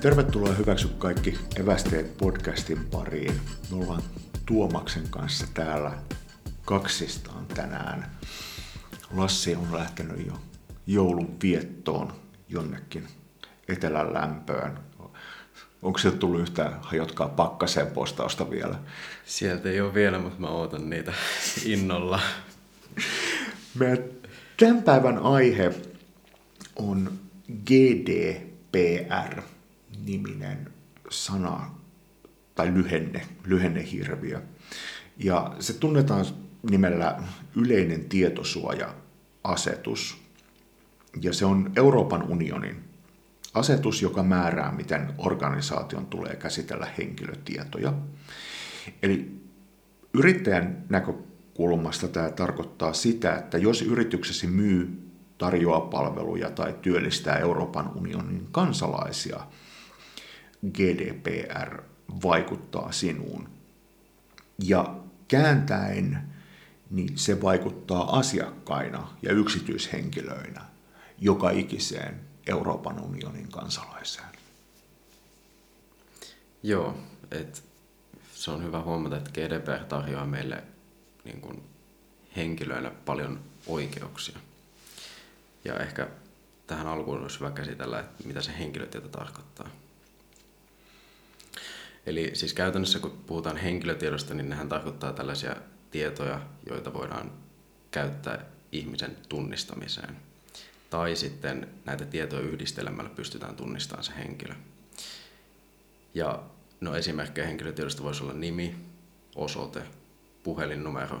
Tervetuloa hyväksy kaikki evästeet podcastin pariin. Me ollaan Tuomaksen kanssa täällä kaksistaan tänään. Lassi on lähtenyt jo joulun viettoon jonnekin etelän lämpöön. Onko sieltä tullut yhtään hajotkaa pakkaseen postausta vielä? Sieltä ei ole vielä, mutta mä ootan niitä innolla. Meidän tämän päivän aihe on GDPR-niminen sana tai lyhenne, lyhennehirviö. Ja se tunnetaan nimellä yleinen tietosuoja-asetus. Ja se on Euroopan unionin asetus, joka määrää, miten organisaation tulee käsitellä henkilötietoja. Eli yrittäjän näkökulmasta tämä tarkoittaa sitä, että jos yrityksesi myy, tarjoaa palveluja tai työllistää Euroopan unionin kansalaisia, GDPR vaikuttaa sinuun. Ja kääntäen niin se vaikuttaa asiakkaina ja yksityishenkilöinä joka ikiseen Euroopan unionin kansalaiseen. Joo, et se on hyvä huomata, että GDPR tarjoaa meille niin kuin henkilöille paljon oikeuksia. Ja ehkä tähän alkuun olisi hyvä käsitellä, että mitä se henkilötieto tarkoittaa. Eli siis käytännössä kun puhutaan henkilötiedosta, niin nehän tarkoittaa tällaisia tietoja, joita voidaan käyttää ihmisen tunnistamiseen – tai sitten näitä tietoja yhdistelemällä pystytään tunnistamaan se henkilö. Ja no esimerkkejä henkilötiedosta voisi olla nimi, osoite, puhelinnumero,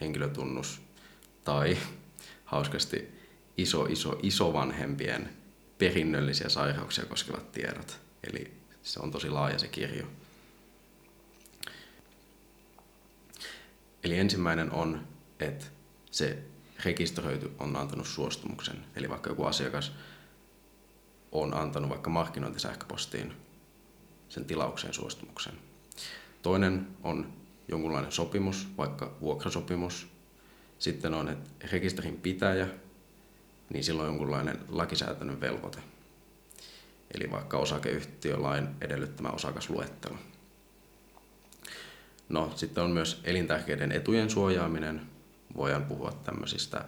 henkilötunnus tai hauskasti iso, iso, isovanhempien perinnöllisiä sairauksia koskevat tiedot. Eli se on tosi laaja se kirjo. Eli ensimmäinen on, että se rekisteröity on antanut suostumuksen. Eli vaikka joku asiakas on antanut vaikka markkinointisähköpostiin sen tilaukseen suostumuksen. Toinen on jonkunlainen sopimus, vaikka vuokrasopimus. Sitten on, että rekisterin pitäjä, niin silloin on jonkunlainen lakisääteinen velvoite. Eli vaikka osakeyhtiölain edellyttämä osakasluettelo. No, sitten on myös elintärkeiden etujen suojaaminen, voidaan puhua tämmöisistä,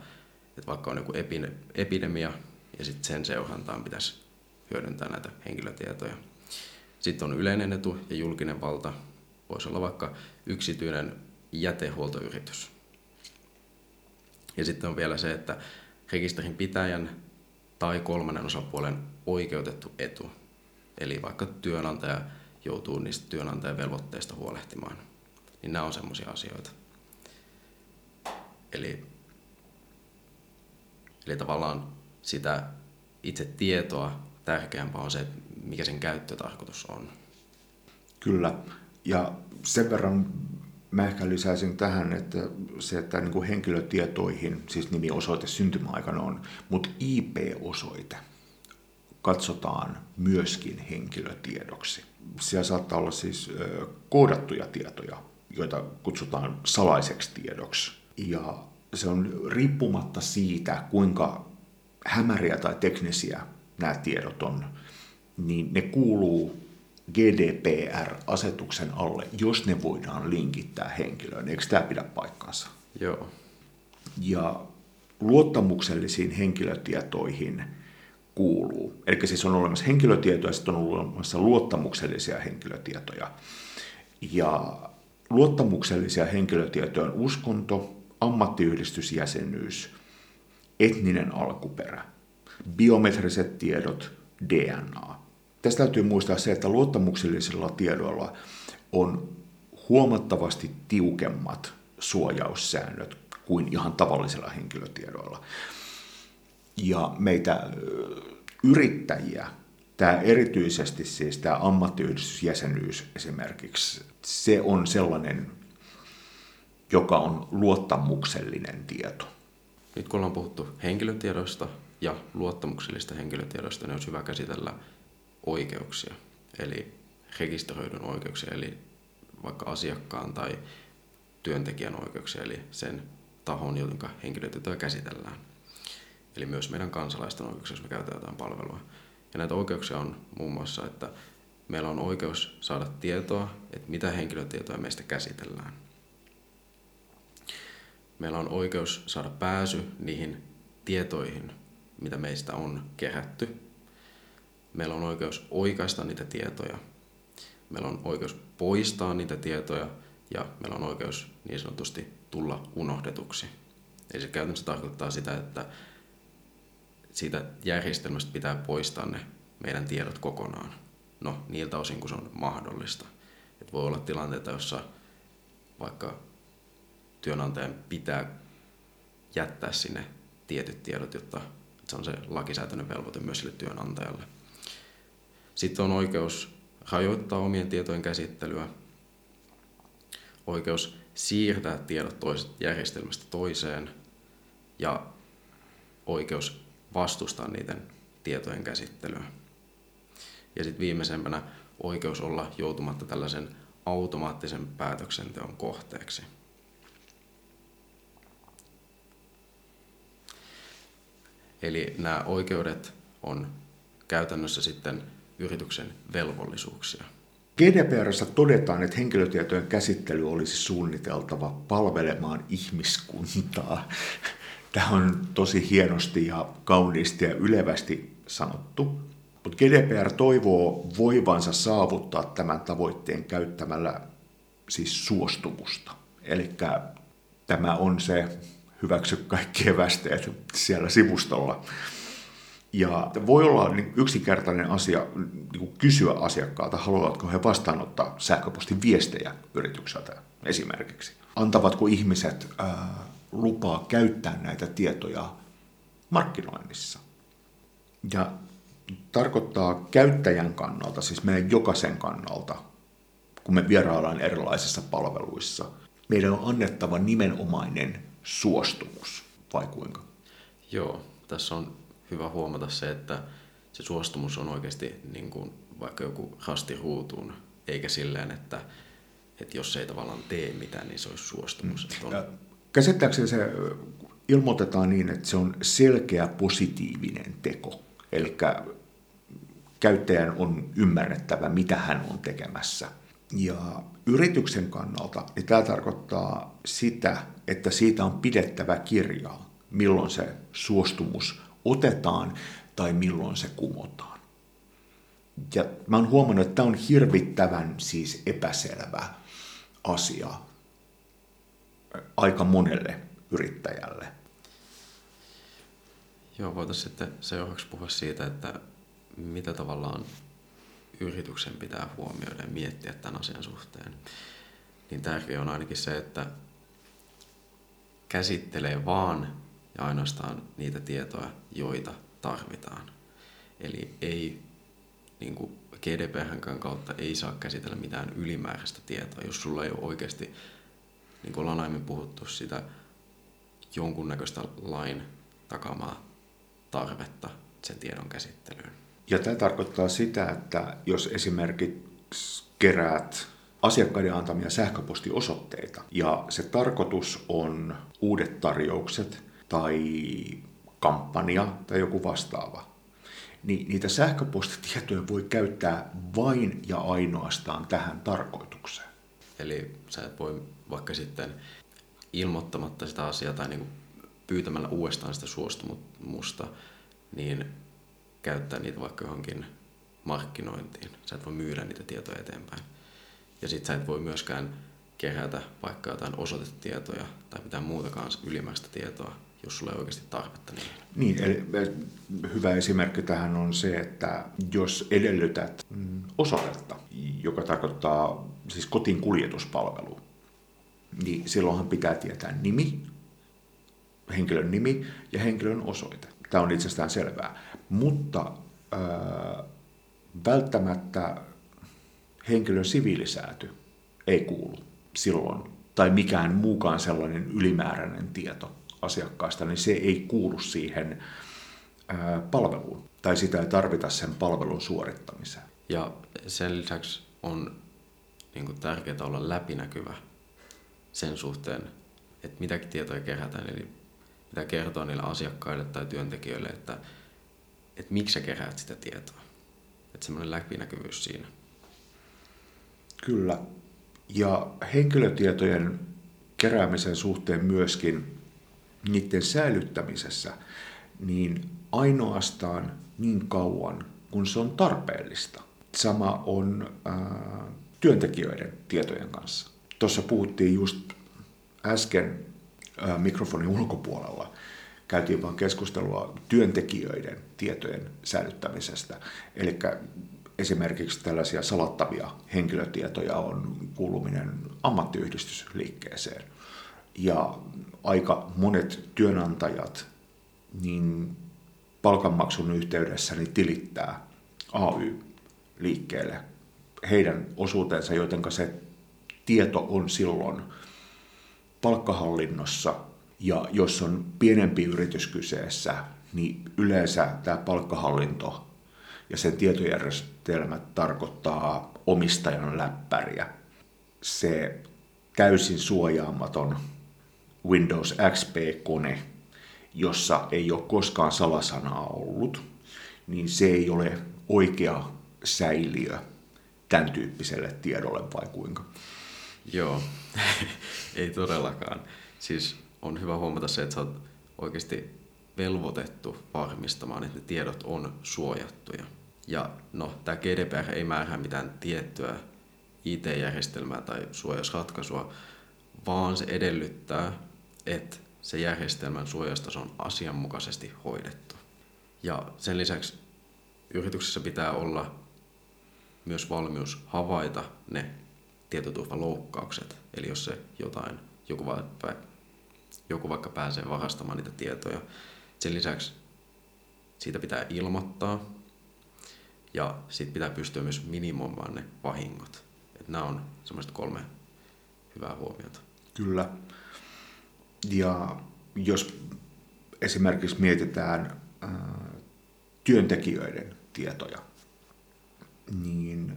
että vaikka on joku epidemia ja sitten sen seurantaan pitäisi hyödyntää näitä henkilötietoja. Sitten on yleinen etu ja julkinen valta. Voisi olla vaikka yksityinen jätehuoltoyritys. Ja sitten on vielä se, että rekisterin pitäjän tai kolmannen osapuolen oikeutettu etu. Eli vaikka työnantaja joutuu niistä työnantajan velvoitteista huolehtimaan. Niin nämä on semmoisia asioita. Eli, eli tavallaan sitä itse tietoa tärkeämpää on se, mikä sen käyttötarkoitus on. Kyllä. Ja sen verran mä ehkä lisäisin tähän, että se, että niin kuin henkilötietoihin, siis nimi, osoite, syntymäaikana on, mutta IP-osoite katsotaan myöskin henkilötiedoksi. Siellä saattaa olla siis koodattuja tietoja, joita kutsutaan salaiseksi tiedoksi ja se on riippumatta siitä, kuinka hämäriä tai teknisiä nämä tiedot on, niin ne kuuluu GDPR-asetuksen alle, jos ne voidaan linkittää henkilöön. Eikö tämä pidä paikkansa? Joo. Ja luottamuksellisiin henkilötietoihin kuuluu, eli siis on olemassa henkilötietoja ja sitten on olemassa luottamuksellisia henkilötietoja. Ja luottamuksellisia henkilötietoja on uskonto, ammattiyhdistysjäsenyys, etninen alkuperä, biometriset tiedot, DNA. Tästä täytyy muistaa se, että luottamuksellisilla tiedoilla on huomattavasti tiukemmat suojaussäännöt kuin ihan tavallisilla henkilötiedoilla. Ja meitä yrittäjiä, tämä erityisesti siis tämä ammattiyhdistysjäsenyys esimerkiksi, se on sellainen joka on luottamuksellinen tieto. Nyt kun ollaan puhuttu henkilötiedoista ja luottamuksellista henkilötiedoista, niin on hyvä käsitellä oikeuksia, eli rekisteröidyn oikeuksia, eli vaikka asiakkaan tai työntekijän oikeuksia, eli sen tahon, jonka henkilötietoja käsitellään. Eli myös meidän kansalaisten oikeuksia, jos me käytetään jotain palvelua. Ja näitä oikeuksia on muun muassa, että meillä on oikeus saada tietoa, että mitä henkilötietoja meistä käsitellään. Meillä on oikeus saada pääsy niihin tietoihin, mitä meistä on kerätty. Meillä on oikeus oikaista niitä tietoja. Meillä on oikeus poistaa niitä tietoja ja meillä on oikeus niin sanotusti tulla unohdetuksi. Eli se käytännössä tarkoittaa sitä, että siitä järjestelmästä pitää poistaa ne meidän tiedot kokonaan. No, niiltä osin, kun se on mahdollista. Et voi olla tilanteita, jossa vaikka työnantajan pitää jättää sinne tietyt tiedot, jotta se on se lakisääteinen velvoite myös sille työnantajalle. Sitten on oikeus rajoittaa omien tietojen käsittelyä, oikeus siirtää tiedot toisesta järjestelmästä toiseen ja oikeus vastustaa niiden tietojen käsittelyä. Ja sitten viimeisempänä oikeus olla joutumatta tällaisen automaattisen päätöksenteon kohteeksi. Eli nämä oikeudet on käytännössä sitten yrityksen velvollisuuksia. GDPRssä todetaan, että henkilötietojen käsittely olisi suunniteltava palvelemaan ihmiskuntaa. Tämä on tosi hienosti ja kauniisti ja ylevästi sanottu. Mutta GDPR toivoo voivansa saavuttaa tämän tavoitteen käyttämällä siis suostumusta. Eli tämä on se hyväksy kaikki evästeet siellä sivustolla. Ja voi olla niin yksinkertainen asia niin kysyä asiakkaalta, haluavatko he vastaanottaa sähköpostin viestejä yritykseltä esimerkiksi. Antavatko ihmiset ää, lupaa käyttää näitä tietoja markkinoinnissa. Ja tarkoittaa käyttäjän kannalta, siis meidän jokaisen kannalta, kun me vieraillaan erilaisissa palveluissa, meidän on annettava nimenomainen suostumus, vai kuinka? Joo, tässä on hyvä huomata se, että se suostumus on oikeasti niin kuin vaikka joku hasti ruutuun, eikä silleen, että, että jos ei tavallaan tee mitään, niin se olisi suostumus. Mm. On... Käsittääkseni se ilmoitetaan niin, että se on selkeä positiivinen teko. Eli käyttäjän on ymmärrettävä, mitä hän on tekemässä. Ja yrityksen kannalta niin tämä tarkoittaa sitä, että siitä on pidettävä kirjaa, milloin se suostumus otetaan tai milloin se kumotaan. Ja mä oon huomannut, että tämä on hirvittävän siis epäselvä asia aika monelle yrittäjälle. Joo, voitaisiin sitten seuraavaksi puhua siitä, että mitä tavallaan yrityksen pitää huomioida ja miettiä tämän asian suhteen. Niin tärkeää on ainakin se, että käsittelee vaan ja ainoastaan niitä tietoja, joita tarvitaan. Eli ei niin kuin GDPRn kautta ei saa käsitellä mitään ylimääräistä tietoa, jos sulla ei ole oikeasti, niin kuin ollaan aiemmin puhuttu, sitä jonkunnäköistä lain takamaa tarvetta sen tiedon käsittelyyn. Ja tämä tarkoittaa sitä, että jos esimerkiksi keräät asiakkaiden antamia sähköpostiosoitteita ja se tarkoitus on uudet tarjoukset tai kampanja tai joku vastaava, niin niitä sähköpostitietoja voi käyttää vain ja ainoastaan tähän tarkoitukseen. Eli sä et voi vaikka sitten ilmoittamatta sitä asiaa tai niin pyytämällä uudestaan sitä suostumusta, niin käyttää niitä vaikka johonkin markkinointiin. Sä et voi myydä niitä tietoja eteenpäin. Ja sit sä et voi myöskään kerätä vaikka jotain osoitetietoja tai mitään muutakaan ylimääräistä tietoa, jos sulla ei oikeasti tarvetta niihin. Niin, eli hyvä esimerkki tähän on se, että jos edellytät mm, osoitetta, joka tarkoittaa siis kotiin kuljetuspalvelu, niin silloinhan pitää tietää nimi, henkilön nimi ja henkilön osoite. Tämä on itsestään selvää. Mutta äh, välttämättä henkilön siviilisääty ei kuulu silloin, tai mikään muukaan sellainen ylimääräinen tieto asiakkaasta, niin se ei kuulu siihen palveluun, tai sitä ei tarvita sen palvelun suorittamiseen. Ja sen lisäksi on niin kuin tärkeää olla läpinäkyvä sen suhteen, että mitäkin tietoja kerätään, eli mitä kertoa niille asiakkaille tai työntekijöille, että, että miksi sä keräät sitä tietoa. Että semmoinen läpinäkyvyys siinä. Kyllä. Ja henkilötietojen keräämisen suhteen myöskin niiden säilyttämisessä, niin ainoastaan niin kauan, kun se on tarpeellista. Sama on ää, työntekijöiden tietojen kanssa. Tuossa puhuttiin just äsken ää, mikrofonin ulkopuolella, käytiin vain keskustelua työntekijöiden tietojen säilyttämisestä. Eli esimerkiksi tällaisia salattavia henkilötietoja on kuuluminen ammattiyhdistysliikkeeseen. Ja aika monet työnantajat niin palkanmaksun yhteydessä niin tilittää AY-liikkeelle heidän osuutensa, joten se tieto on silloin palkkahallinnossa. Ja jos on pienempi yritys kyseessä, niin yleensä tämä palkkahallinto ja sen tietojärjestelmä tarkoittaa omistajan läppäriä. Se täysin suojaamaton Windows XP-kone, jossa ei ole koskaan salasanaa ollut, niin se ei ole oikea säiliö tämän tyyppiselle tiedolle vai kuinka? Joo, ei todellakaan. Siis on hyvä huomata se, että sä oot oikeasti velvoitettu varmistamaan, että ne tiedot on suojattuja. Ja no, tämä GDPR ei määrää mitään tiettyä IT-järjestelmää tai suojausratkaisua, vaan se edellyttää, että se järjestelmän suojastaso on asianmukaisesti hoidettu. Ja sen lisäksi yrityksessä pitää olla myös valmius havaita ne tietoturvaloukkaukset. Eli jos se jotain, joku, va, joku vaikka pääsee varastamaan niitä tietoja. Sen lisäksi siitä pitää ilmoittaa ja sitten pitää pystyä myös minimoimaan ne vahingot. Et nämä on semmoiset kolme hyvää huomiota. Kyllä. Ja jos esimerkiksi mietitään äh, työntekijöiden tietoja, niin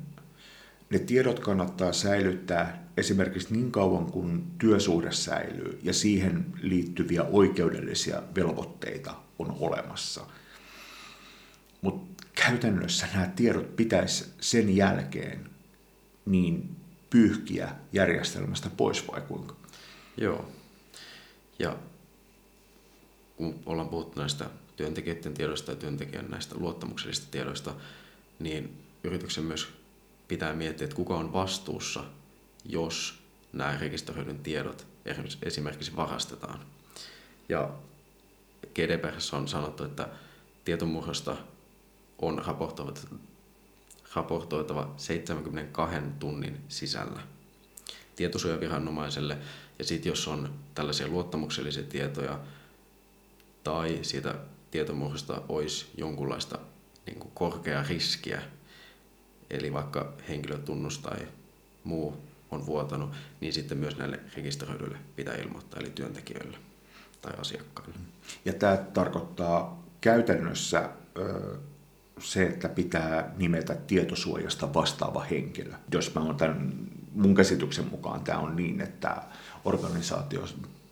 ne tiedot kannattaa säilyttää esimerkiksi niin kauan kuin työsuhde säilyy ja siihen liittyviä oikeudellisia velvoitteita on olemassa. Mutta käytännössä nämä tiedot pitäisi sen jälkeen niin pyyhkiä järjestelmästä pois vai kuinka? Joo. Ja kun ollaan puhuttu näistä työntekijöiden tiedoista ja työntekijän näistä luottamuksellisista tiedoista, niin yrityksen myös pitää miettiä, että kuka on vastuussa, jos nämä rekisteröidyn tiedot esimerkiksi varastetaan. Ja GDPR on sanottu, että tietomurrosta on raportoitava 72 tunnin sisällä tietosuojaviranomaiselle. Ja sitten jos on tällaisia luottamuksellisia tietoja tai siitä tietomurrosta olisi jonkunlaista niin kuin korkeaa riskiä, eli vaikka henkilötunnus tai muu on vuotanut, niin sitten myös näille rekisteröidyille pitää ilmoittaa, eli työntekijöille tai asiakkaille. Ja tämä tarkoittaa käytännössä se, että pitää nimetä tietosuojasta vastaava henkilö. Jos mä oon tämän, mun käsityksen mukaan tämä on niin, että organisaatio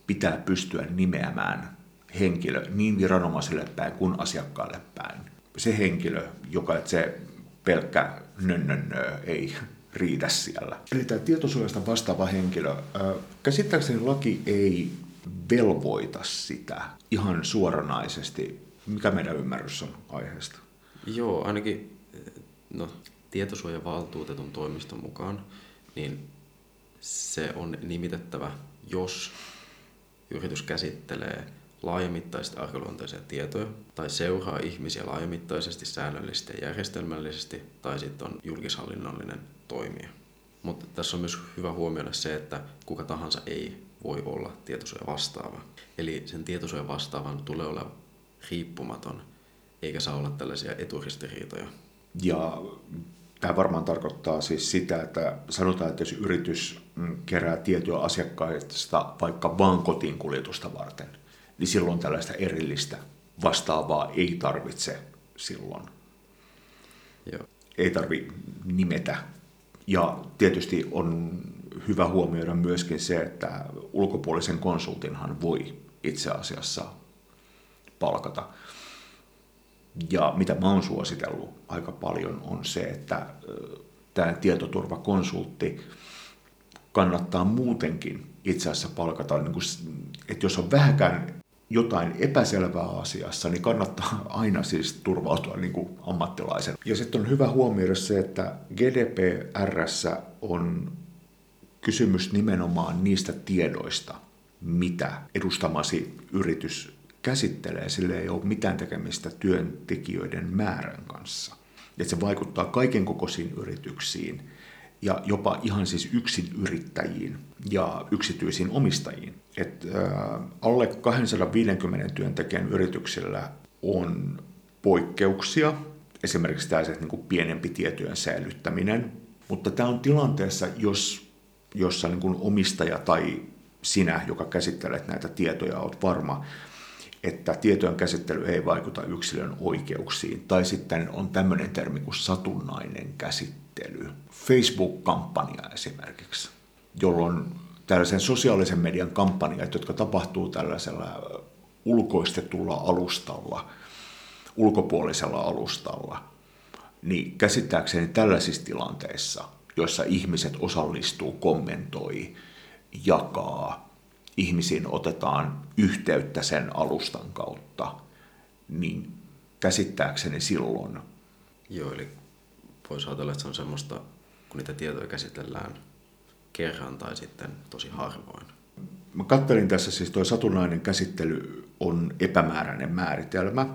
pitää pystyä nimeämään henkilö niin viranomaiselle päin kuin asiakkaalle päin. Se henkilö, joka se pelkkä nönnönnö ei riitä siellä. Eli tämä tietosuojasta vastaava henkilö, käsittääkseni laki ei velvoita sitä ihan suoranaisesti. Mikä meidän ymmärrys on aiheesta? Joo, ainakin no, tietosuojavaltuutetun toimiston mukaan, niin se on nimitettävä, jos yritys käsittelee laajamittaisesti arkaluontoisia tietoja tai seuraa ihmisiä laajamittaisesti, säännöllisesti ja järjestelmällisesti tai sitten on julkishallinnollinen toimija. Mutta tässä on myös hyvä huomioida se, että kuka tahansa ei voi olla tietosuoja vastaava. Eli sen tietosuoja vastaavan tulee olla riippumaton, eikä saa olla tällaisia eturistiriitoja. Ja tämä varmaan tarkoittaa siis sitä, että sanotaan, että jos yritys mm, kerää tietoja asiakkaista vaikka vain kotiin kuljetusta varten, niin silloin tällaista erillistä vastaavaa ei tarvitse silloin. Joo. Ei tarvi nimetä. Ja tietysti on hyvä huomioida myöskin se, että ulkopuolisen konsultinhan voi itse asiassa palkata. Ja mitä mä oon suositellut aika paljon on se, että tämä tietoturvakonsultti kannattaa muutenkin itse asiassa palkata, niin kuin, että jos on vähäkään jotain epäselvää asiassa, niin kannattaa aina siis turvautua niin kuin ammattilaisen. Ja sitten on hyvä huomioida se, että GDPRssä on kysymys nimenomaan niistä tiedoista, mitä edustamasi yritys käsittelee. Sille ei ole mitään tekemistä työntekijöiden määrän kanssa. Että se vaikuttaa kaiken kokoisiin yrityksiin ja jopa ihan siis yksin yrittäjiin ja yksityisiin omistajiin. Et, äh, alle 250 työntekijän yrityksillä on poikkeuksia, esimerkiksi tällaiset niin kuin pienempi tietojen säilyttäminen, mutta tämä on tilanteessa, jos, jossa niin kuin omistaja tai sinä, joka käsittelet näitä tietoja, olet varma, että tietojen käsittely ei vaikuta yksilön oikeuksiin. Tai sitten on tämmöinen termi kuin satunnainen käsittely. Facebook-kampanja esimerkiksi, jolloin tällaisen sosiaalisen median kampanjat, jotka tapahtuu tällaisella ulkoistetulla alustalla, ulkopuolisella alustalla, niin käsittääkseni tällaisissa tilanteissa, joissa ihmiset osallistuu, kommentoi, jakaa, ihmisiin otetaan yhteyttä sen alustan kautta, niin käsittääkseni silloin. Joo, eli voisi ajatella, että se on semmoista, kun niitä tietoja käsitellään kerran tai sitten tosi harvoin. Mä kattelin tässä siis tuo satunnainen käsittely on epämääräinen määritelmä,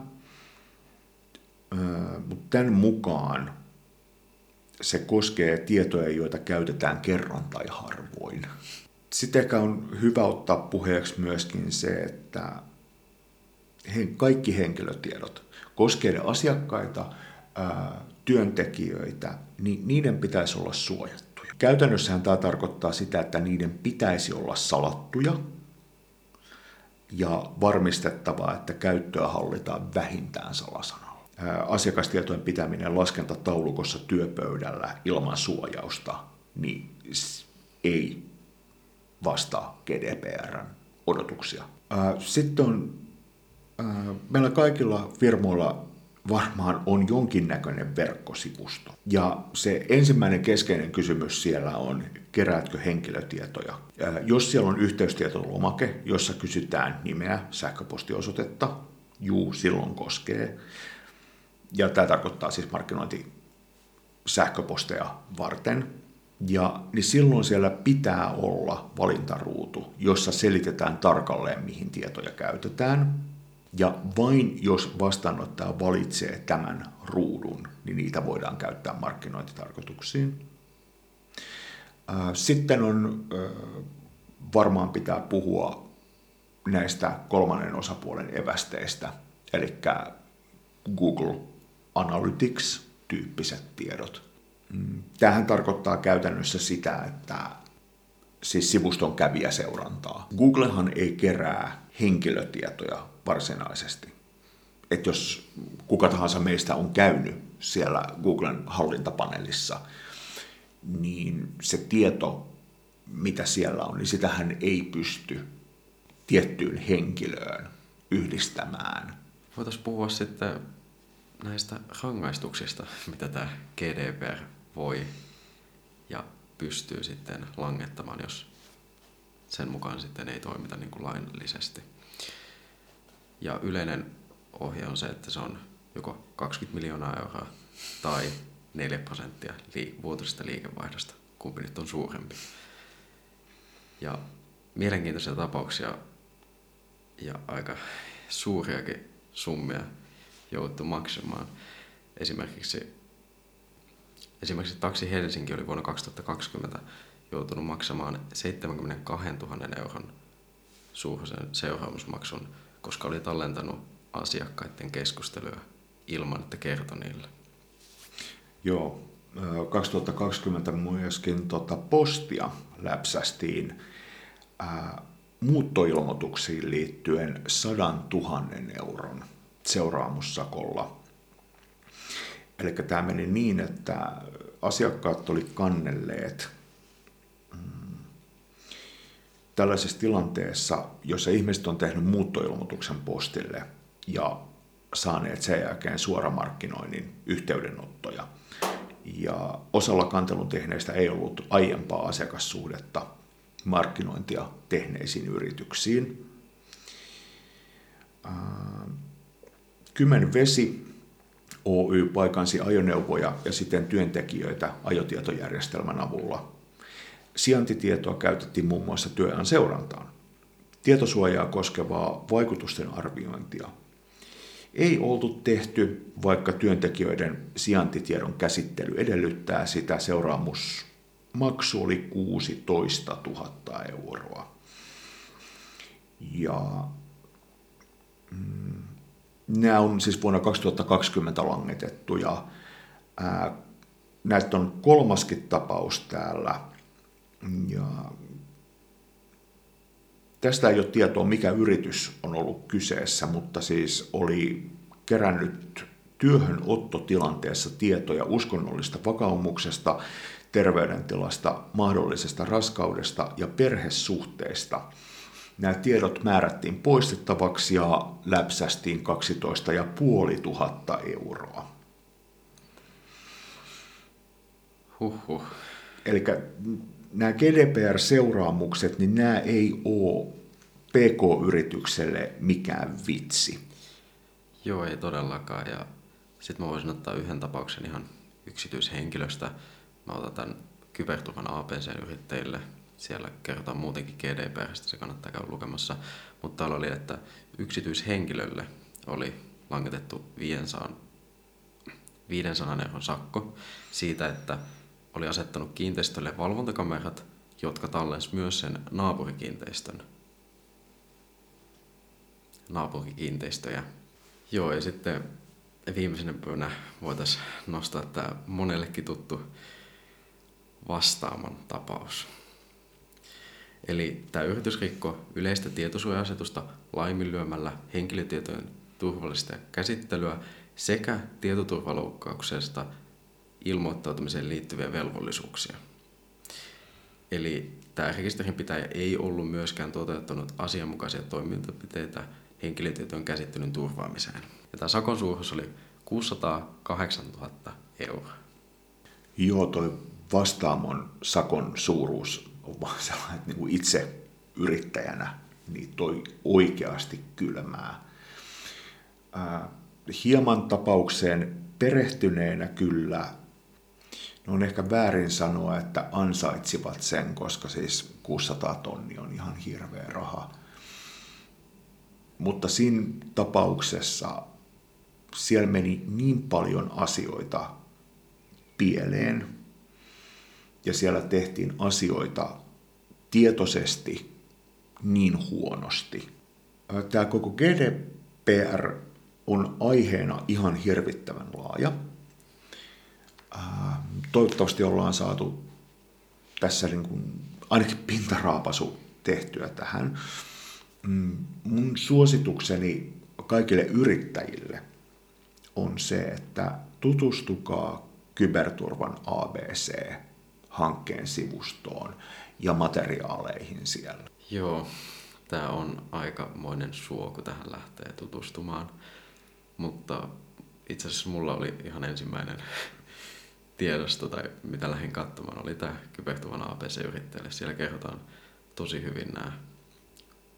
mutta tämän mukaan se koskee tietoja, joita käytetään kerran tai harvoin. Sitten ehkä on hyvä ottaa puheeksi myöskin se, että kaikki henkilötiedot, koskee asiakkaita, työntekijöitä, niin niiden pitäisi olla suojattuja. Käytännössähän tämä tarkoittaa sitä, että niiden pitäisi olla salattuja ja varmistettavaa, että käyttöä hallitaan vähintään salasanalla. Asiakastietojen pitäminen laskentataulukossa työpöydällä ilman suojausta niin ei vastaa GDPRn odotuksia. Sitten on, meillä kaikilla firmoilla varmaan on jonkinnäköinen verkkosivusto. Ja se ensimmäinen keskeinen kysymys siellä on, keräätkö henkilötietoja. Jos siellä on yhteystietolomake, jossa kysytään nimeä, sähköpostiosoitetta, juu, silloin koskee. Ja tämä tarkoittaa siis markkinointi sähköposteja varten. Ja niin silloin siellä pitää olla valintaruutu, jossa selitetään tarkalleen, mihin tietoja käytetään. Ja vain jos vastaanottaja valitsee tämän ruudun, niin niitä voidaan käyttää markkinointitarkoituksiin. Sitten on varmaan pitää puhua näistä kolmannen osapuolen evästeistä, eli Google Analytics-tyyppiset tiedot. Tämähän tarkoittaa käytännössä sitä, että siis sivuston kävijäseurantaa. Googlehan ei kerää henkilötietoja varsinaisesti. Että jos kuka tahansa meistä on käynyt siellä Googlen hallintapaneelissa, niin se tieto, mitä siellä on, niin sitähän ei pysty tiettyyn henkilöön yhdistämään. Voitaisiin puhua sitten näistä rangaistuksista, mitä tämä GDPR voi ja pystyy sitten langettamaan, jos sen mukaan sitten ei toimita niin kuin laillisesti. Ja yleinen ohje on se, että se on joko 20 miljoonaa euroa tai 4 prosenttia vuotuisesta liikevaihdosta, kumpi nyt on suurempi. Ja mielenkiintoisia tapauksia ja aika suuriakin summia jouduttu maksamaan. Esimerkiksi Esimerkiksi Taksi Helsinki oli vuonna 2020 joutunut maksamaan 72 000 euron suurisen seuraamusmaksun, koska oli tallentanut asiakkaiden keskusteluja ilman, että kertoi niille. Joo, 2020 myöskin tota postia läpsästiin ää, muuttoilmoituksiin liittyen 100 000 euron seuraamussakolla Eli tämä meni niin, että asiakkaat oli kannelleet mm, tällaisessa tilanteessa, jossa ihmiset on tehnyt muuttoilmoituksen postille ja saaneet sen jälkeen suoramarkkinoinnin yhteydenottoja. Ja osalla kantelun tehneistä ei ollut aiempaa asiakassuhdetta markkinointia tehneisiin yrityksiin. Kymen Vesi Oy paikansi ajoneuvoja ja sitten työntekijöitä ajotietojärjestelmän avulla. Sijaintitietoa käytettiin muun muassa työajan seurantaan. Tietosuojaa koskevaa vaikutusten arviointia ei oltu tehty, vaikka työntekijöiden sijaintitiedon käsittely edellyttää sitä. Seuraamusmaksu oli 16 000 euroa. Ja mm, nämä on siis vuonna 2020 langetettu ja ää, näitä on kolmaskin tapaus täällä. Ja tästä ei ole tietoa, mikä yritys on ollut kyseessä, mutta siis oli kerännyt työhönottotilanteessa tietoja uskonnollista vakaumuksesta, terveydentilasta, mahdollisesta raskaudesta ja perhesuhteista. Nämä tiedot määrättiin poistettavaksi ja läpsästiin 12 500 euroa. Huhhuh. Eli nämä GDPR-seuraamukset, niin nämä ei ole PK-yritykselle mikään vitsi. Joo, ei todellakaan. Ja sitten mä voisin ottaa yhden tapauksen ihan yksityishenkilöstä. Mä otan tämän Kyberturvan APC-yrittäjille. Siellä kerrotaan muutenkin GDPRstä, se kannattaa käydä lukemassa. Mutta täällä oli, että yksityishenkilölle oli langetettu 500, 500 euron sakko siitä, että oli asettanut kiinteistölle valvontakamerat, jotka tallensi myös sen naapurikiinteistön naapurikiinteistöjä. Joo, ja sitten viimeisenä pyönä voitaisiin nostaa tämä monellekin tuttu vastaamon tapaus. Eli tämä yritys rikko yleistä tietosuoja-asetusta laiminlyömällä henkilötietojen turvallista käsittelyä sekä tietoturvaloukkauksesta ilmoittautumiseen liittyviä velvollisuuksia. Eli tämä rekisterinpitäjä ei ollut myöskään toteuttanut asianmukaisia toimintapiteitä henkilötietojen käsittelyn turvaamiseen. Ja tämä sakon suuruus oli 608 000 euroa. Joo, toi vastaamon sakon suuruus on vaan sellainen, että niin kuin itse yrittäjänä niin toi oikeasti kylmää. Ää, hieman tapaukseen perehtyneenä kyllä No on ehkä väärin sanoa, että ansaitsivat sen, koska siis 600 tonni on ihan hirveä raha. Mutta siinä tapauksessa siellä meni niin paljon asioita pieleen ja siellä tehtiin asioita tietoisesti niin huonosti. Tämä koko GDPR on aiheena ihan hirvittävän laaja toivottavasti ollaan saatu tässä niin kuin ainakin pintaraapasu tehtyä tähän. Mm, mun suositukseni kaikille yrittäjille on se, että tutustukaa Kyberturvan ABC-hankkeen sivustoon ja materiaaleihin siellä. Joo, tämä on aikamoinen suo, kun tähän lähtee tutustumaan. Mutta itse asiassa mulla oli ihan ensimmäinen tiedosto tai mitä lähdin katsomaan, oli tämä Kybertuvan ABC-yrittäjälle. Siellä kerrotaan tosi hyvin nämä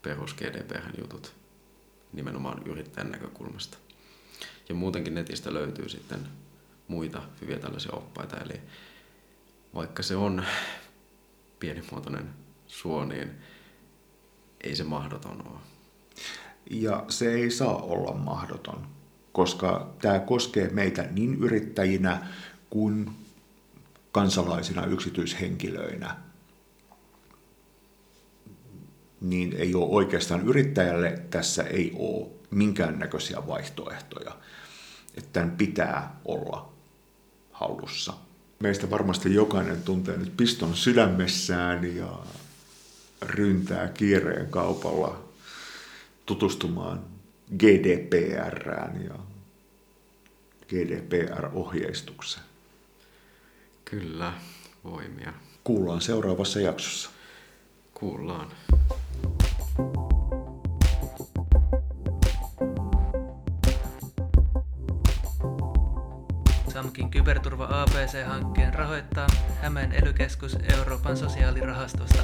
perus GDPR-jutut nimenomaan yrittäjän näkökulmasta. Ja muutenkin netistä löytyy sitten muita hyviä tällaisia oppaita. Eli vaikka se on pienimuotoinen suo, niin ei se mahdoton ole. Ja se ei saa olla mahdoton, koska tämä koskee meitä niin yrittäjinä kuin kansalaisina, yksityishenkilöinä, niin ei ole oikeastaan yrittäjälle tässä ei ole minkäännäköisiä vaihtoehtoja. Että tämän pitää olla hallussa. Meistä varmasti jokainen tuntee nyt piston sydämessään ja ryntää kiireen kaupalla tutustumaan GDPRään ja GDPR-ohjeistukseen. Kyllä, voimia. Kuullaan seuraavassa jaksossa. Kuullaan. Samkin kyberturva ABC-hankkeen rahoittaa Hämeen elykeskus Euroopan sosiaalirahastosta.